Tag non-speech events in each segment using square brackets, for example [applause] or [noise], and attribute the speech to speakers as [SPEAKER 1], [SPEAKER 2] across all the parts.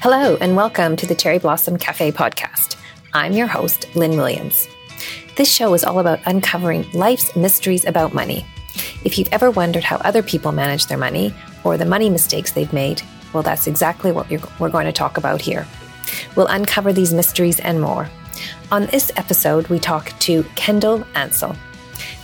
[SPEAKER 1] Hello, and welcome to the Cherry Blossom Cafe podcast. I'm your host, Lynn Williams. This show is all about uncovering life's mysteries about money. If you've ever wondered how other people manage their money or the money mistakes they've made, well, that's exactly what we're going to talk about here. We'll uncover these mysteries and more. On this episode, we talk to Kendall Ansell.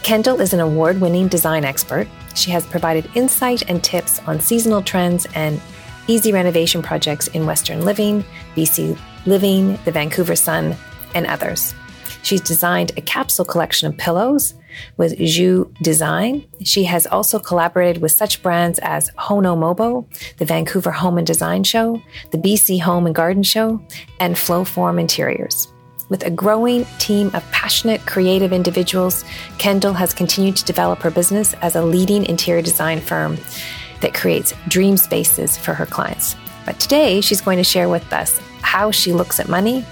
[SPEAKER 1] Kendall is an award winning design expert. She has provided insight and tips on seasonal trends and easy renovation projects in Western Living, BC Living, the Vancouver Sun, and others. She's designed a capsule collection of pillows with Jus Design. She has also collaborated with such brands as Hono Mobo, the Vancouver Home and Design Show, the BC Home and Garden Show, and Flowform Interiors. With a growing team of passionate, creative individuals, Kendall has continued to develop her business as a leading interior design firm that creates dream spaces for her clients. But today, she's going to share with us how she looks at money,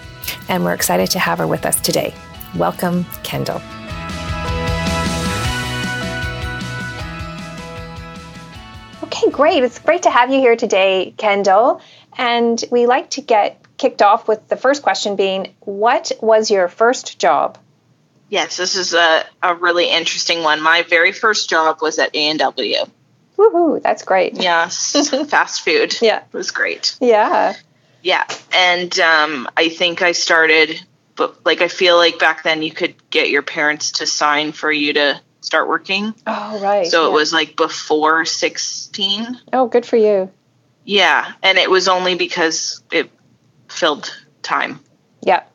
[SPEAKER 1] and we're excited to have her with us today. Welcome, Kendall. Okay, great. It's great to have you here today, Kendall. And we like to get kicked off with the first question being What was your first job?
[SPEAKER 2] Yes, this is a, a really interesting one. My very first job was at A&W.
[SPEAKER 1] Woohoo, that's great.
[SPEAKER 2] Yes, [laughs] fast food.
[SPEAKER 1] Yeah.
[SPEAKER 2] It was great.
[SPEAKER 1] Yeah.
[SPEAKER 2] Yeah. And um, I think I started, but like I feel like back then you could get your parents to sign for you to start working.
[SPEAKER 1] Oh, right.
[SPEAKER 2] So yeah. it was like before 16.
[SPEAKER 1] Oh, good for you.
[SPEAKER 2] Yeah. And it was only because it filled time.
[SPEAKER 1] Yep.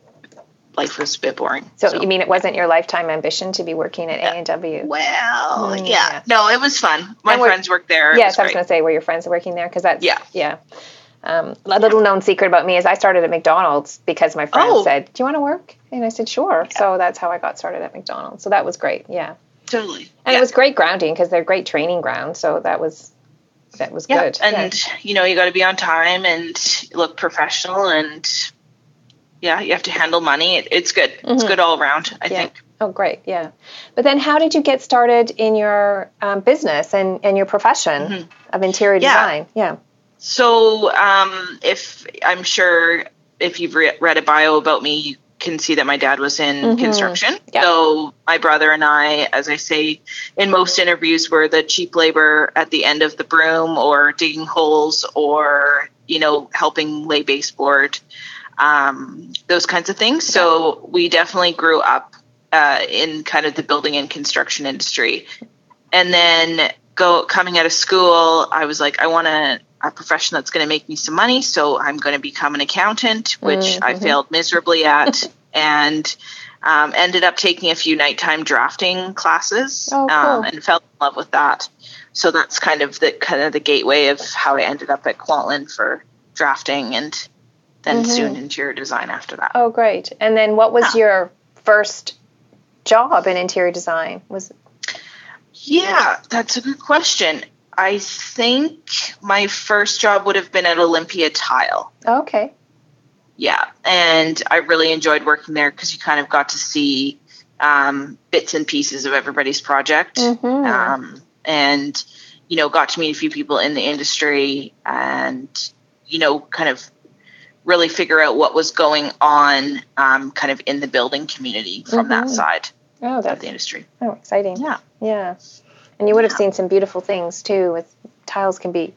[SPEAKER 2] life was a bit boring.
[SPEAKER 1] So, so. you mean it wasn't your lifetime ambition to be working at A and W?
[SPEAKER 2] Well, mm, yeah. yeah. no, it was fun. My friends worked there.
[SPEAKER 1] Yes, I was going to say, were your friends working there? Because that's
[SPEAKER 2] yeah,
[SPEAKER 1] yeah. Um, a little known secret about me is I started at McDonald's because my friend oh. said, "Do you want to work?" And I said, "Sure." Yeah. So that's how I got started at McDonald's. So that was great. Yeah,
[SPEAKER 2] totally.
[SPEAKER 1] And
[SPEAKER 2] yeah.
[SPEAKER 1] it was great grounding because they're great training ground. So that was that was
[SPEAKER 2] yeah.
[SPEAKER 1] good.
[SPEAKER 2] And you know, you got to be on time and look professional and yeah, you have to handle money. It, it's good. Mm-hmm. It's good all around, I
[SPEAKER 1] yeah.
[SPEAKER 2] think.
[SPEAKER 1] Oh, great. Yeah. But then how did you get started in your um, business and, and your profession mm-hmm. of interior
[SPEAKER 2] yeah.
[SPEAKER 1] design? Yeah.
[SPEAKER 2] So, um, if I'm sure if you've re- read a bio about me, you can see that my dad was in mm-hmm. construction.
[SPEAKER 1] Yep.
[SPEAKER 2] So, my brother and I, as I say in most interviews, were the cheap labor at the end of the broom or digging holes or, you know, helping lay baseboard um, those kinds of things. So we definitely grew up uh, in kind of the building and construction industry. And then go coming out of school, I was like, I want a, a profession that's going to make me some money. So I'm going to become an accountant, which mm-hmm. I failed miserably at, [laughs] and um, ended up taking a few nighttime drafting classes
[SPEAKER 1] oh, cool. um,
[SPEAKER 2] and fell in love with that. So that's kind of the kind of the gateway of how I ended up at Kwantlen for drafting and then mm-hmm. soon interior design after that.
[SPEAKER 1] Oh, great! And then what was yeah. your first job in interior design? Was
[SPEAKER 2] yeah, that's a good question. I think my first job would have been at Olympia Tile.
[SPEAKER 1] okay.
[SPEAKER 2] Yeah, and I really enjoyed working there because you kind of got to see um, bits and pieces of everybody's project,
[SPEAKER 1] mm-hmm.
[SPEAKER 2] um, and you know, got to meet a few people in the industry, and you know, kind of really figure out what was going on um, kind of in the building community from mm-hmm. that side
[SPEAKER 1] oh, that's,
[SPEAKER 2] of the industry.
[SPEAKER 1] Oh, exciting.
[SPEAKER 2] Yeah.
[SPEAKER 1] Yeah. And you would have yeah. seen some beautiful things too with tiles can be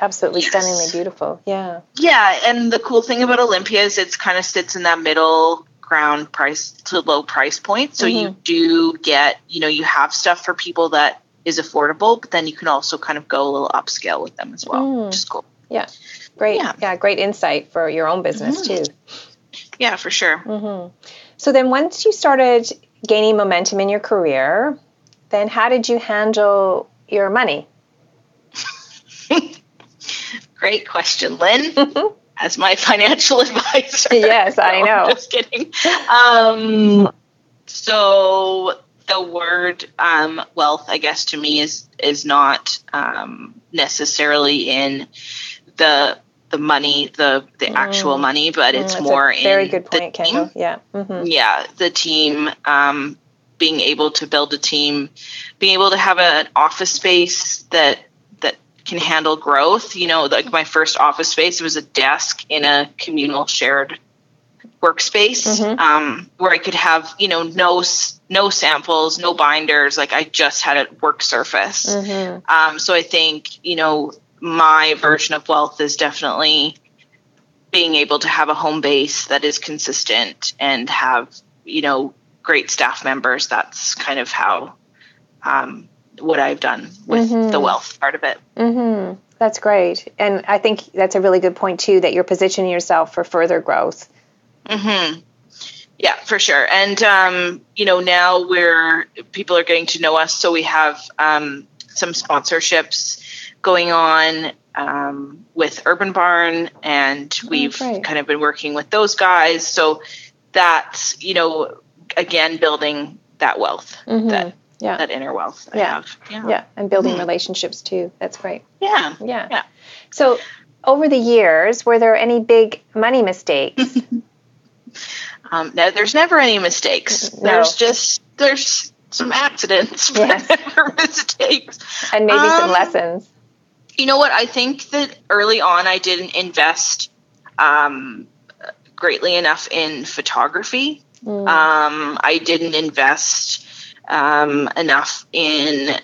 [SPEAKER 1] absolutely yes. stunningly beautiful. Yeah.
[SPEAKER 2] Yeah, and the cool thing about Olympia is it's kind of sits in that middle ground price to low price point. So mm-hmm. you do get, you know, you have stuff for people that is affordable, but then you can also kind of go a little upscale with them as well, mm. which is cool.
[SPEAKER 1] Yeah. Great. Yeah. yeah, great insight for your own business mm-hmm. too.
[SPEAKER 2] Yeah, for sure.
[SPEAKER 1] Mm-hmm. So then, once you started gaining momentum in your career, then how did you handle your money? [laughs]
[SPEAKER 2] Great question, Lynn. [laughs] As my financial [laughs] advisor.
[SPEAKER 1] Yes, I know.
[SPEAKER 2] Just kidding. Um, so the word um, wealth, I guess, to me is is not um, necessarily in the the money, the the mm. actual money, but it's mm, more in
[SPEAKER 1] very good point, the team. Yeah, mm-hmm.
[SPEAKER 2] yeah, the team. Um, being able to build a team, being able to have an office space that that can handle growth. You know, like my first office space it was a desk in a communal shared workspace mm-hmm. um, where I could have, you know, no no samples, no binders. Like I just had a work surface. Mm-hmm. Um, so I think, you know, my version of wealth is definitely being able to have a home base that is consistent and have, you know, great staff members. That's kind of how um, what I've done with mm-hmm. the wealth part of it.
[SPEAKER 1] Mm-hmm. That's great. And I think that's a really good point, too, that you're positioning yourself for further growth.
[SPEAKER 2] Mm-hmm. Yeah, for sure. And, um, you know, now we're, people are getting to know us. So we have um, some sponsorships going on um, with Urban Barn, and oh, we've kind of been working with those guys. So that's, you know, again, building that wealth mm-hmm. that yeah. that inner wealth I
[SPEAKER 1] yeah. have. Yeah. Yeah. And building mm-hmm. relationships too. That's great.
[SPEAKER 2] Yeah.
[SPEAKER 1] Yeah. Yeah. So over the years, were there any big money mistakes? [laughs]
[SPEAKER 2] um, no, there's never any mistakes. No. There's just there's some accidents, yes. but [laughs] never mistakes.
[SPEAKER 1] And maybe um, some lessons.
[SPEAKER 2] You know what? I think that early on I didn't invest um, greatly enough in photography. Mm. Um, I didn't invest um, enough in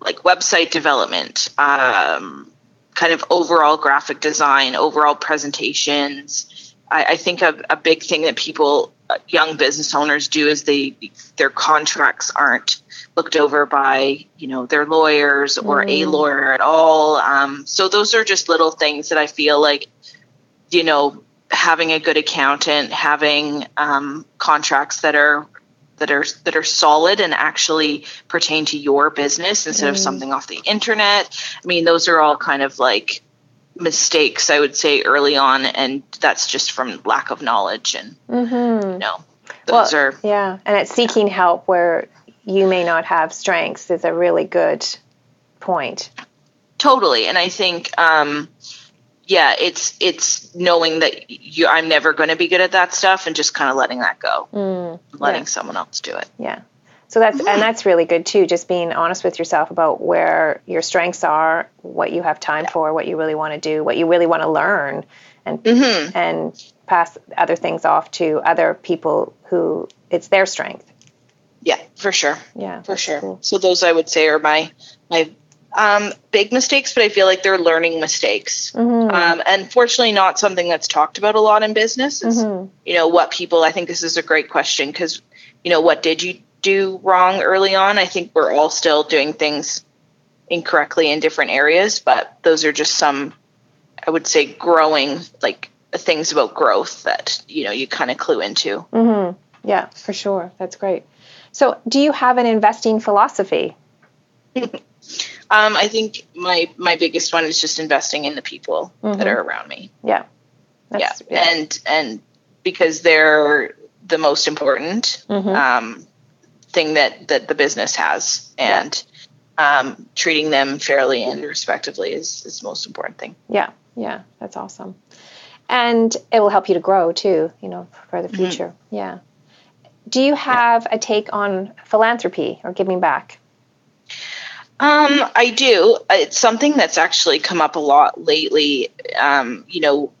[SPEAKER 2] like website development, um, kind of overall graphic design, overall presentations. I, I think a, a, big thing that people, uh, young business owners, do is they their contracts aren't looked over by you know their lawyers or mm. a lawyer at all. Um, so those are just little things that I feel like you know having a good accountant, having um, contracts that are that are that are solid and actually pertain to your business instead mm. of something off the internet. I mean, those are all kind of like mistakes I would say early on, and that's just from lack of knowledge and mm-hmm. you know those well, are
[SPEAKER 1] yeah, and it's seeking help where you may not have strengths is a really good point.
[SPEAKER 2] Totally, and I think. Um, yeah, it's it's knowing that you I'm never going to be good at that stuff and just kind of letting that go, mm, letting yeah. someone else do it.
[SPEAKER 1] Yeah. So that's and that's really good too. Just being honest with yourself about where your strengths are, what you have time yeah. for, what you really want to do, what you really want to learn, and mm-hmm. and pass other things off to other people who it's their strength.
[SPEAKER 2] Yeah, for sure.
[SPEAKER 1] Yeah,
[SPEAKER 2] for sure. Cool. So those I would say are my my um, big mistakes, but I feel like they're learning mistakes. Mm-hmm. Um, and fortunately, not something that's talked about a lot in business. mm-hmm. You know, what people, I think this is a great question because, you know, what did you do wrong early on? I think we're all still doing things incorrectly in different areas, but those are just some, I would say, growing, like things about growth that, you know, you kind of clue into.
[SPEAKER 1] Mm-hmm. Yeah, for sure. That's great. So, do you have an investing philosophy? [laughs]
[SPEAKER 2] Um, I think my my biggest one is just investing in the people mm-hmm. that are around me.
[SPEAKER 1] Yeah.
[SPEAKER 2] yeah. yeah, and and because they're the most important mm-hmm. um, thing that that the business has, and yeah. um, treating them fairly and respectively is is the most important thing.
[SPEAKER 1] Yeah, yeah, that's awesome, and it will help you to grow too. You know, for the mm-hmm. future. Mm-hmm. Yeah. Do you have yeah. a take on philanthropy or giving back?
[SPEAKER 2] Um, I do. It's something that's actually come up a lot lately. Um, you know,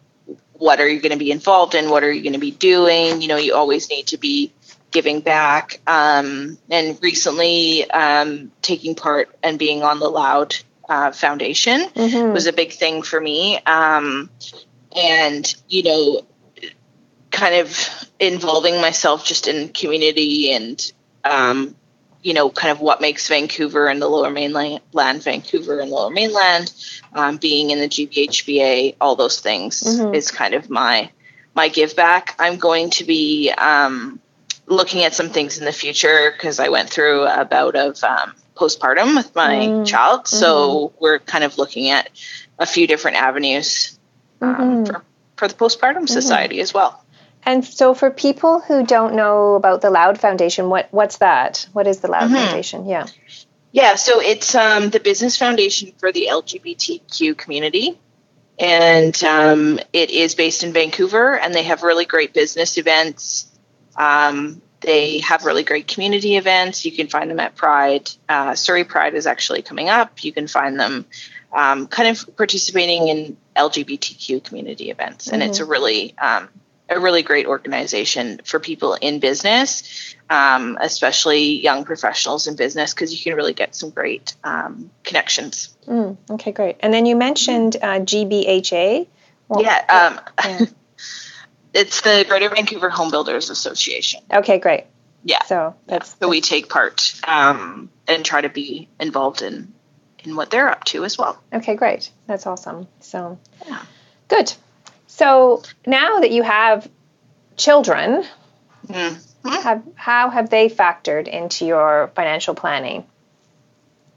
[SPEAKER 2] what are you going to be involved in? What are you going to be doing? You know, you always need to be giving back. Um, and recently, um, taking part and being on the Loud uh, Foundation mm-hmm. was a big thing for me. Um, and, you know, kind of involving myself just in community and um, you know, kind of what makes Vancouver and the Lower Mainland, Vancouver and Lower Mainland, um, being in the GVHBA, all those things mm-hmm. is kind of my my give back. I'm going to be um, looking at some things in the future because I went through a bout of um, postpartum with my mm child, so mm-hmm. we're kind of looking at a few different avenues um, mm-hmm. for for the postpartum mm-hmm. society as well.
[SPEAKER 1] And so, for people who don't know about the Loud Foundation, what what's that? What is the Loud mm-hmm. Foundation? Yeah.
[SPEAKER 2] Yeah, so it's um, the business foundation for the LGBTQ community, and um, it is based in Vancouver, and they have really great business events. Um, they have really great community events. You can find them at Pride. Uh, Surrey Pride is actually coming up. You can find them um, kind of participating in LGBTQ community events, and mm-hmm. it's a really um, a really great organization for people in business, um, especially young professionals in business, because you can really get some great um, connections.
[SPEAKER 1] Mm, okay, great. And then you mentioned uh, GBHA.
[SPEAKER 2] Well, yeah, um, yeah. [laughs] it's the Greater Vancouver Home Builders Association.
[SPEAKER 1] Okay, great.
[SPEAKER 2] Yeah.
[SPEAKER 1] So
[SPEAKER 2] that's, so we take part um, and try to be involved in in what they're up to as well.
[SPEAKER 1] Okay, great. That's awesome. So yeah. good. So now that you have children, mm-hmm. have, how have they factored into your financial planning?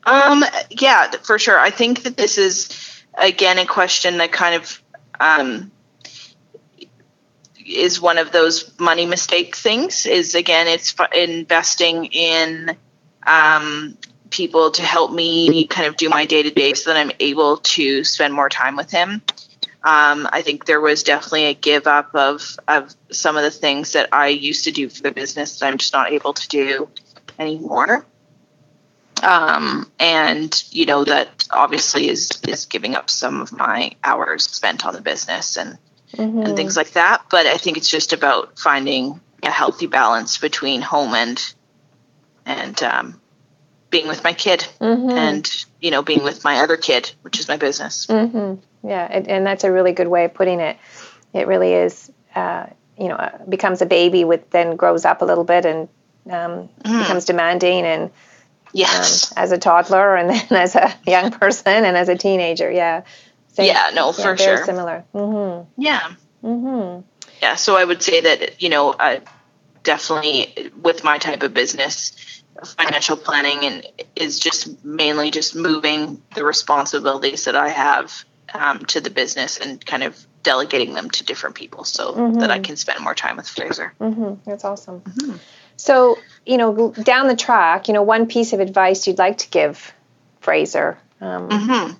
[SPEAKER 2] Um, yeah, for sure. I think that this is again a question that kind of um, is one of those money mistake things. Is again, it's investing in um, people to help me kind of do my day to day, so that I'm able to spend more time with him. Um, I think there was definitely a give up of of some of the things that I used to do for the business that I'm just not able to do anymore. Um, and you know that obviously is is giving up some of my hours spent on the business and mm-hmm. and things like that. But I think it's just about finding a healthy balance between home and and um, being with my kid mm-hmm. and you know being with my other kid, which is my business.
[SPEAKER 1] Mm-hmm yeah, and, and, that's a really good way of putting it. It really is, uh, you know, uh, becomes a baby with then grows up a little bit and um, mm. becomes demanding and
[SPEAKER 2] yes,
[SPEAKER 1] um, as a toddler and then [laughs] as a young person and as a teenager. Yeah.
[SPEAKER 2] Same, yeah. No, for
[SPEAKER 1] very
[SPEAKER 2] sure.
[SPEAKER 1] Similar. Mm-hmm.
[SPEAKER 2] Yeah. Mm-hmm. Yeah. So I would say that you know, uh, definitely with my type of business financial planning and is just mainly just moving the responsibilities that I have um, to the business and kind of delegating them to different people so mm-hmm. that I can spend more time with Fraser.
[SPEAKER 1] Mm-hmm. That's awesome. Mm-hmm. So, you know, down the track, you know, one piece of advice you'd like to give Fraser. Um,
[SPEAKER 2] mm-hmm.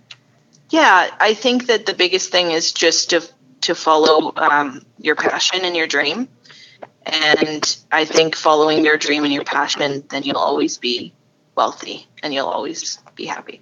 [SPEAKER 2] yeah, I think that the biggest thing is just to to follow um, your passion and your dream. And I think following your dream and your passion, then you'll always be wealthy and you'll always be happy.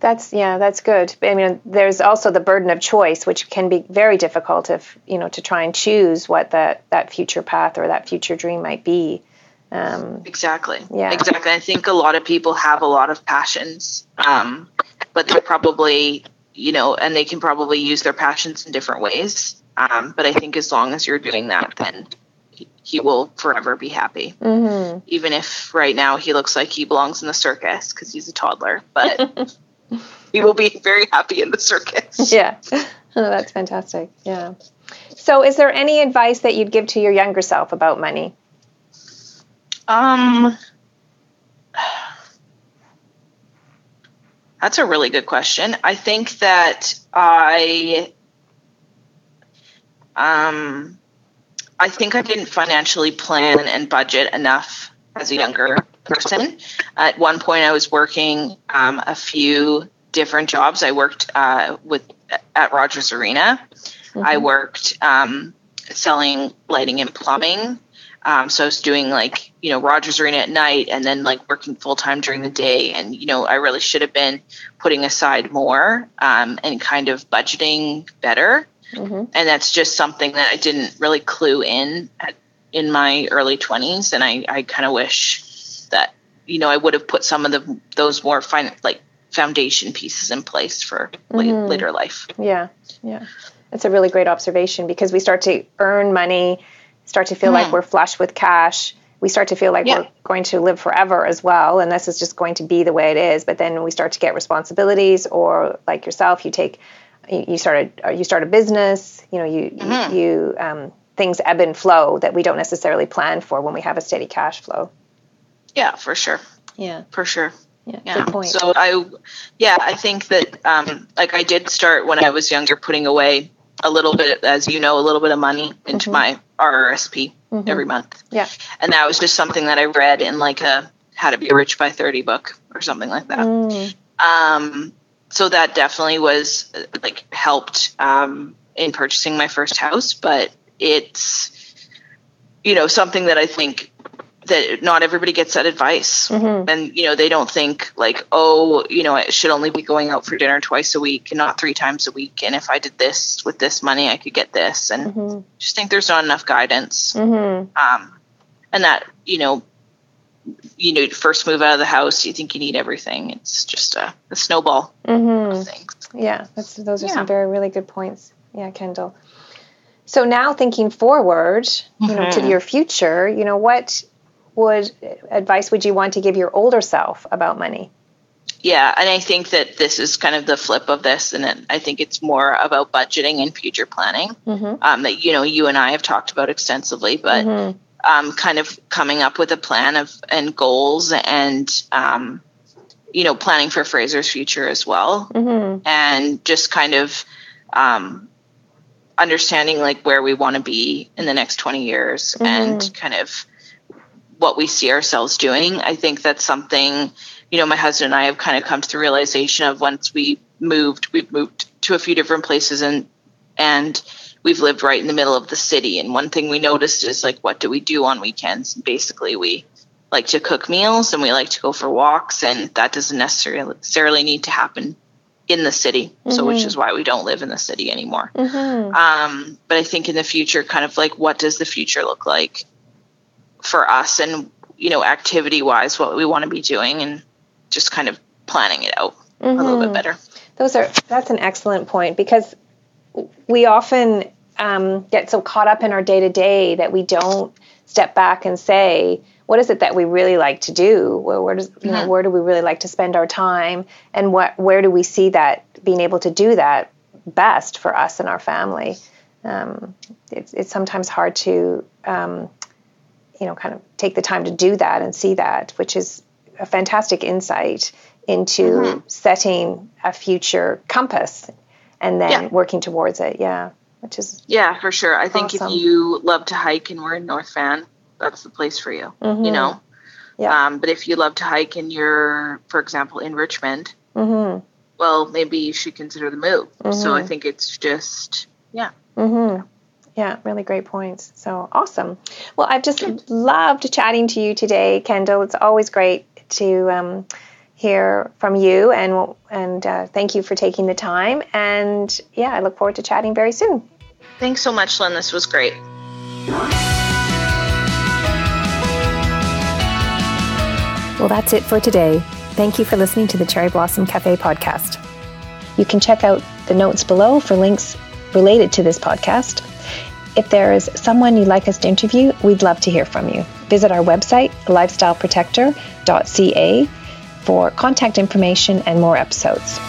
[SPEAKER 1] That's yeah, that's good. I mean, there's also the burden of choice, which can be very difficult if you know to try and choose what that that future path or that future dream might be.
[SPEAKER 2] Um, exactly. Yeah. Exactly. I think a lot of people have a lot of passions, um, but they're probably you know, and they can probably use their passions in different ways. Um, but I think as long as you're doing that, then he will forever be happy. Mm-hmm. Even if right now he looks like he belongs in the circus because he's a toddler, but. [laughs] [laughs] he will be very happy in the circus. [laughs]
[SPEAKER 1] Yeah. Oh, that's fantastic. Yeah. So, is there any advice that you'd give to your younger self about money?
[SPEAKER 2] Um, [sighs] that's a really good question. I think that I, um, I think I didn't financially plan and budget enough as a younger person. At one point, I was working um, a few different jobs. I worked uh, with at Rogers Arena. Mm-hmm. I worked um, selling lighting and plumbing. Um, so I was doing like you know Rogers Arena at night, and then like working full time during the day. And you know I really should have been putting aside more um, and kind of budgeting better. Mm-hmm. And that's just something that I didn't really clue in at, in my early twenties. And I I kind of wish you know I would have put some of the those more fine like foundation pieces in place for mm-hmm. later life.
[SPEAKER 1] Yeah, yeah. That's a really great observation because we start to earn money, start to feel mm. like mm-hmm. we're flush with cash. We start to feel like yeah. we're going to live forever as well, and this is just going to be the way it is. But then we start to get responsibilities, or like yourself, you take, you started, you start a business. You know, you mm-hmm. you um, things ebb and flow that we don't necessarily plan for when we have a steady cash flow.
[SPEAKER 2] Yeah, for sure.
[SPEAKER 1] Yeah,
[SPEAKER 2] for sure.
[SPEAKER 1] Yeah, yeah. Good point.
[SPEAKER 2] So I, yeah, I think that um, like I did start when I was younger, putting away a little bit, as you know, a little bit of money into mm-hmm. my RRSP mm-hmm. every month.
[SPEAKER 1] Yeah,
[SPEAKER 2] and that was just something that I read in like a How to Be Rich by Thirty book or something like that. Mm. Um, so that definitely was like helped um, in purchasing my first house, but it's you know something that I think that not everybody gets that advice
[SPEAKER 1] Mm-hmm.
[SPEAKER 2] and you know they don't think like oh you know i should only be going out for dinner twice a week and not three times a week and if i did this with this money i could get this and
[SPEAKER 1] Mm-hmm.
[SPEAKER 2] just think there's not enough guidance
[SPEAKER 1] Mm-hmm.
[SPEAKER 2] um, and that you know you know first move out of the house you think you need everything it's just a, a snowball
[SPEAKER 1] Mm-hmm. Yeah, that's, those are
[SPEAKER 2] Yeah.
[SPEAKER 1] some very really good points. Yeah, Kendall. So now thinking forward, you know, to
[SPEAKER 2] Mhm.
[SPEAKER 1] your future, you know, what would advice would you want to give your older self about money?
[SPEAKER 2] yeah and i think that this is kind of the flip of this and it, i think it's more about budgeting and future planning
[SPEAKER 1] Mm-hmm.
[SPEAKER 2] um, that you know you and i have talked about extensively but
[SPEAKER 1] Mhm.
[SPEAKER 2] um, kind of coming up with a plan of and goals and um, you know planning for fraser's future as well
[SPEAKER 1] Mm-hmm.
[SPEAKER 2] and just kind of um, understanding like where we want to be in the next 20 years and kind of what we see ourselves doing. I think that's something you know my husband and i have kind of come to the realization of once we moved we've moved to a few different places and and we've lived right in the middle of the city. And one thing we noticed is like what do we do on weekends? Basically we like to cook meals and we like to go for walks and that doesn't necessarily necessarily need to happen in the city. So which
[SPEAKER 1] Mhm.
[SPEAKER 2] is why we don't live in the city anymore.
[SPEAKER 1] Mm-hmm.
[SPEAKER 2] um, but i think in the future kind of like what does the future look like for us and you know activity wise what we want to be doing and just kind of planning it out a little
[SPEAKER 1] Mm-hmm.
[SPEAKER 2] bit better
[SPEAKER 1] Those are that's an excellent point because we often um, get so caught up in our day to day that we don't step back and say, what is it that we really like to do? Where, where does you know
[SPEAKER 2] Mhm.
[SPEAKER 1] where do we really like to spend our time, and what where do we see that being able to do that best for us and our family? Um, it's it's sometimes hard to um, you know kind of take the time to do that and see that, which is a fantastic insight into
[SPEAKER 2] Mhm.
[SPEAKER 1] setting a future compass and then
[SPEAKER 2] Yeah.
[SPEAKER 1] working towards it. Yeah, which is
[SPEAKER 2] yeah for sure i think if you love to hike and we're in north van that's the place for you you
[SPEAKER 1] Mhm.
[SPEAKER 2] know
[SPEAKER 1] Yeah.
[SPEAKER 2] um, but if you love to hike and you're for example in richmond
[SPEAKER 1] hmm
[SPEAKER 2] well maybe you should consider the move so i
[SPEAKER 1] Mhm.
[SPEAKER 2] think it's just yeah
[SPEAKER 1] hmm Yeah, really great points. So awesome. Well, I've just loved chatting to you today, Kendall. It's always great to um, hear from you, and and uh, thank you for taking the time. And yeah, I look forward to chatting very soon.
[SPEAKER 2] thanks so much lynn this was great
[SPEAKER 1] Well, that's it for today. Thank you for listening to the Cherry Blossom Cafe podcast. You can check out the notes below for links related to this podcast. If there is someone you'd like us to interview, we'd love to hear from you. Visit our website, lifestyleprotector.ca, for contact information and more episodes.